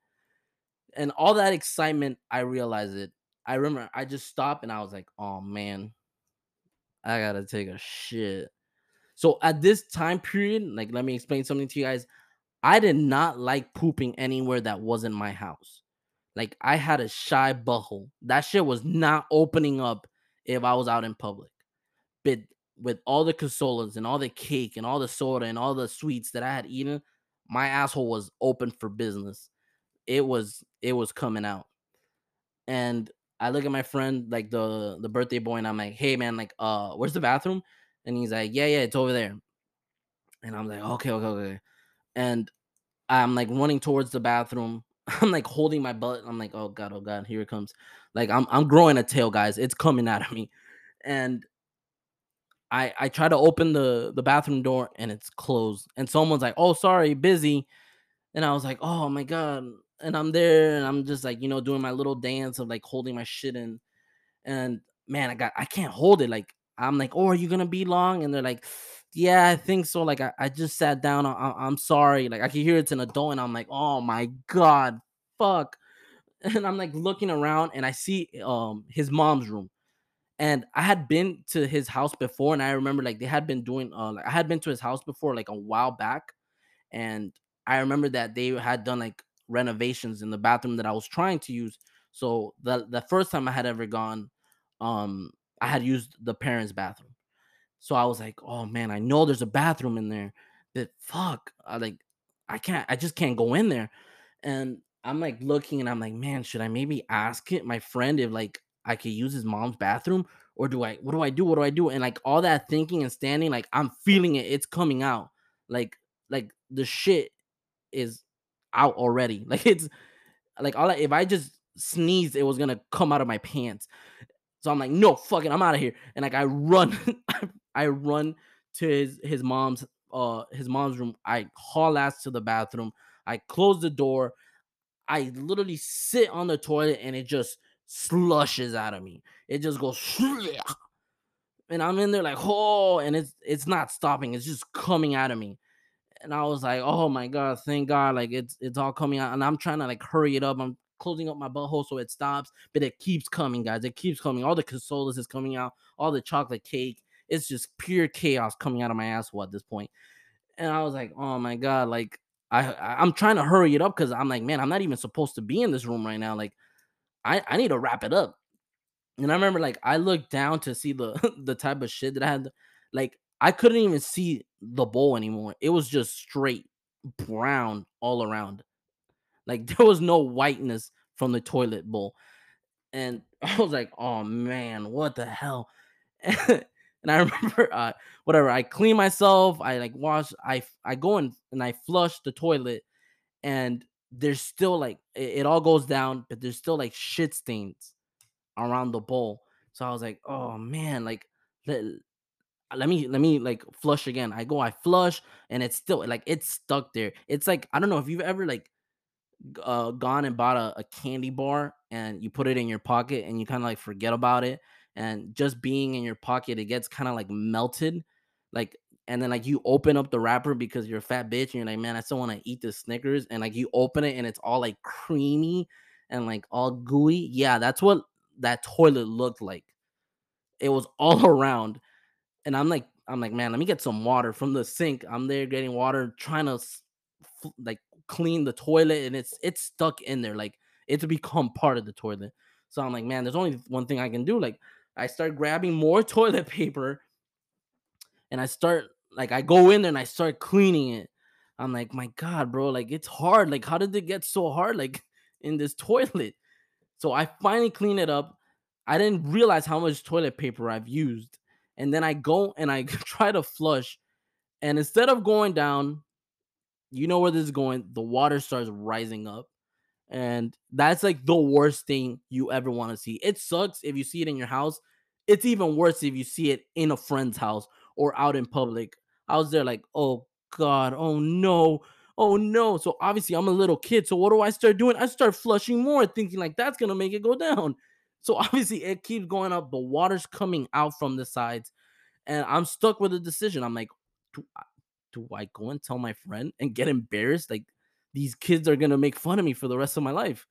And all that excitement, I realized it. I remember I just stopped and I was like, oh man, I gotta take a shit. So at this time period, like let me explain something to you guys. I did not like pooping anywhere that wasn't my house. Like I had a shy butthole. That shit was not opening up if I was out in public. But with all the casolas and all the cake and all the soda and all the sweets that I had eaten, my asshole was open for business. It was it was coming out. And I look at my friend, like the the birthday boy, and I'm like, hey man, like, uh, where's the bathroom? And he's like, yeah, yeah, it's over there. And I'm like, okay, okay, okay. And I'm like running towards the bathroom. I'm like holding my butt. I'm like, oh god, oh god, here it comes. Like I'm I'm growing a tail, guys. It's coming out of me. And I I try to open the the bathroom door and it's closed. And someone's like, "Oh, sorry, busy." And I was like, "Oh my god." And I'm there and I'm just like, you know, doing my little dance of like holding my shit in. And man, I got I can't hold it. Like I'm like, "Oh, are you going to be long?" And they're like, "Yeah, I think so." Like I, I just sat down. I, am sorry. Like I can hear it's an adult and I'm like, "Oh my god. Fuck." And I'm like looking around and I see um his mom's room and I had been to his house before, and I remember like they had been doing. Uh, like, I had been to his house before, like a while back, and I remember that they had done like renovations in the bathroom that I was trying to use. So the the first time I had ever gone, um, I had used the parents' bathroom. So I was like, oh man, I know there's a bathroom in there, but fuck, I like I can't, I just can't go in there. And I'm like looking and I'm like, man, should I maybe ask it, my friend, if like I could use his mom's bathroom? Or do I, what do I do? What do I do? And like all that thinking and standing, like I'm feeling it, it's coming out. Like, like the shit is out already. Like it's like all I, if I just sneezed, it was gonna come out of my pants. So I'm like, no, fuck it, I'm out of here. And like I run, I run to his his mom's uh his mom's room. I haul ass to the bathroom. I close the door. I literally sit on the toilet and it just slushes out of me. It just goes and I'm in there like, oh, and it's it's not stopping, it's just coming out of me. And I was like, oh my god, thank God, like it's it's all coming out. And I'm trying to like hurry it up. I'm closing up my butthole so it stops, but it keeps coming, guys. It keeps coming. All the casolas is coming out, all the chocolate cake. It's just pure chaos coming out of my asshole at this point. And I was like, oh my god, like I, I am trying to hurry it up because I'm like, man, I'm not even supposed to be in this room right now. Like, I I need to wrap it up. And I remember like I looked down to see the the type of shit that I had. Like I couldn't even see the bowl anymore. It was just straight brown all around. Like there was no whiteness from the toilet bowl. And I was like, oh man, what the hell? and I remember uh whatever, I clean myself, I like wash, I I go in and I flush the toilet, and there's still like it, it all goes down, but there's still like shit stains around the bowl. So I was like, oh man, like let, let me let me like flush again. I go, I flush, and it's still like it's stuck there. It's like I don't know if you've ever like uh, gone and bought a, a candy bar and you put it in your pocket and you kind of like forget about it and just being in your pocket it gets kind of like melted like and then like you open up the wrapper because you're a fat bitch and you're like man i still want to eat the snickers and like you open it and it's all like creamy and like all gooey yeah that's what that toilet looked like. It was all around and i'm like i'm like man let me get some water from the sink. I'm there getting water trying to like clean the toilet and it's it's stuck in there like it's become part of the toilet. So i'm like man there's only one thing i can do like i start grabbing more toilet paper and i start like i go in there and i start cleaning it i'm like my god bro like it's hard like how did it get so hard like in this toilet so i finally clean it up i didn't realize how much toilet paper i've used and then i go and i try to flush and instead of going down you know where this is going. The water starts rising up. And that's like the worst thing you ever want to see. It sucks if you see it in your house. It's even worse if you see it in a friend's house or out in public. I was there like, oh God, oh no, oh no. So obviously I'm a little kid. So what do I start doing? I start flushing more, thinking like that's gonna make it go down. So obviously it keeps going up. The water's coming out from the sides, and I'm stuck with a decision. I'm like, do I go and tell my friend and get embarrassed? Like these kids are gonna make fun of me for the rest of my life,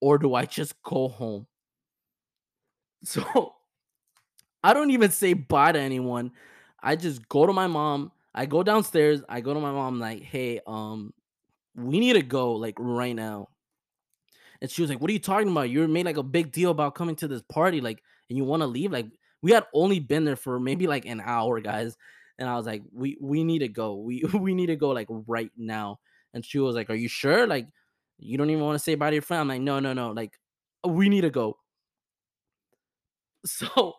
or do I just go home? So I don't even say bye to anyone. I just go to my mom. I go downstairs. I go to my mom like, "Hey, um, we need to go like right now." And she was like, "What are you talking about? You made like a big deal about coming to this party, like, and you want to leave? Like, we had only been there for maybe like an hour, guys and I was like, we we need to go. We we need to go like right now. And she was like, Are you sure? Like, you don't even want to say bye to your friend. I'm like, no, no, no. Like, we need to go. So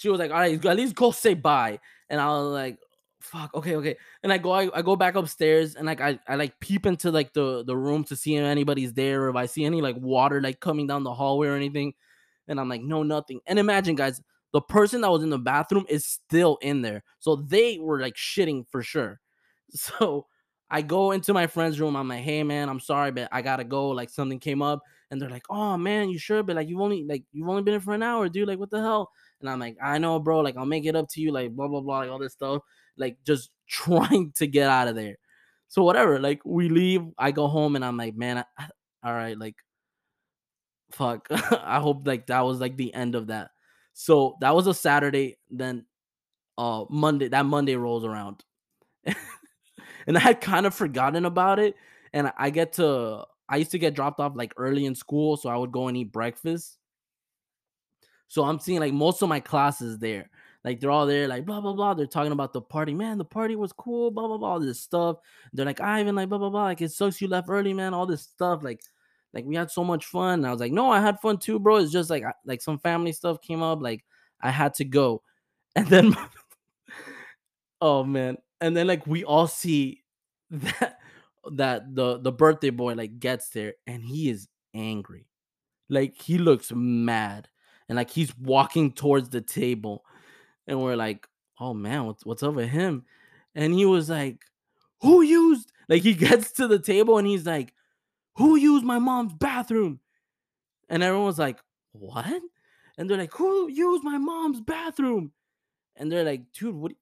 she was like, All right, at least go say bye. And I was like, fuck, okay, okay. And I go, I, I go back upstairs and like I, I like peep into like the the room to see if anybody's there or if I see any like water like coming down the hallway or anything. And I'm like, no, nothing. And imagine, guys, the person that was in the bathroom is still in there. So they were like shitting for sure. So I go into my friend's room. I'm like, hey man, I'm sorry, but I gotta go. Like something came up. And they're like, oh man, you sure? But like you've only like you've only been here for an hour, dude. Like, what the hell? And I'm like, I know, bro. Like, I'll make it up to you, like blah blah blah, like all this stuff. Like just trying to get out of there. So whatever. Like we leave. I go home and I'm like, man, I, all right, like fuck. I hope like that was like the end of that. So that was a Saturday. Then uh Monday, that Monday rolls around. and I had kind of forgotten about it. And I get to I used to get dropped off like early in school, so I would go and eat breakfast. So I'm seeing like most of my classes there. Like they're all there, like blah blah blah. They're talking about the party, man. The party was cool, blah blah blah. All this stuff. They're like Ivan, like blah blah blah. Like it sucks you left early, man. All this stuff, like, like we had so much fun. And I was like, no, I had fun too, bro. It's just like like some family stuff came up. Like I had to go, and then, oh man, and then like we all see that that the the birthday boy like gets there and he is angry like he looks mad and like he's walking towards the table and we're like oh man what's, what's up with him? And he was like who used like he gets to the table and he's like who used my mom's bathroom? And everyone's like what? And they're like who used my mom's bathroom? And they're like dude what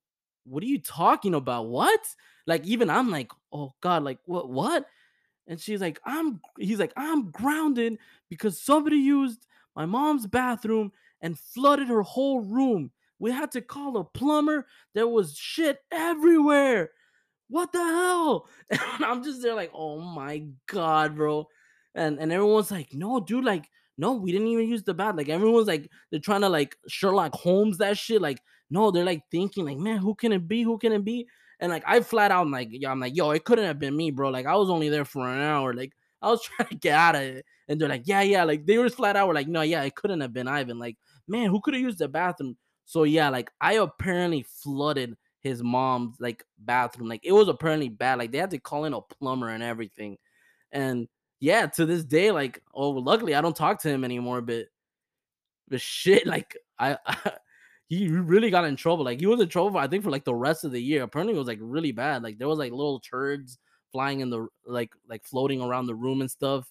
what are you talking about? What? Like even i'm like oh god like what what? And she's like i'm he's like i'm grounded because somebody used my mom's bathroom and flooded her whole room. We had to call a plumber. There was shit everywhere. What the hell? And i'm just there like oh my god bro. And and everyone's like no dude like no we didn't even use the bath. Like everyone's like they're trying to like sherlock holmes that shit. Like no they're like thinking like man who can it be? Who can it be? And like I flat out like, yo, I'm like, yo, it couldn't have been me, bro. Like I was only there for an hour. Like I was trying to get out of it. And they're like, yeah, yeah. Like they were flat out were like, no, yeah, it couldn't have been Ivan. Like, man, who could have used the bathroom? So yeah, like I apparently flooded his mom's like bathroom. Like it was apparently bad. Like they had to call in a plumber and everything. And yeah, to this day, like, oh, luckily I don't talk to him anymore, but but shit, like I, I he really got in trouble. Like he was in trouble, I think, for like the rest of the year. Apparently, it was like really bad. Like there was like little turds flying in the like like floating around the room and stuff.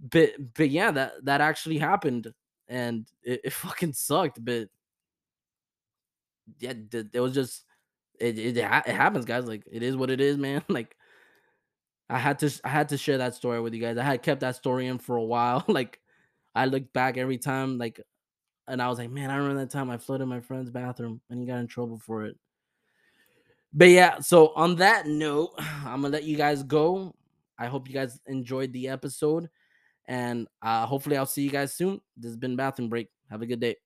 But but yeah, that that actually happened, and it, it fucking sucked. But yeah, it was just it, it it happens, guys. Like it is what it is, man. Like I had to I had to share that story with you guys. I had kept that story in for a while. like I looked back every time, like and I was like, man, I remember that time I flooded my friend's bathroom and he got in trouble for it. But yeah, so on that note, I'm gonna let you guys go. I hope you guys enjoyed the episode, and uh, hopefully, I'll see you guys soon. This has been Bathroom Break. Have a good day.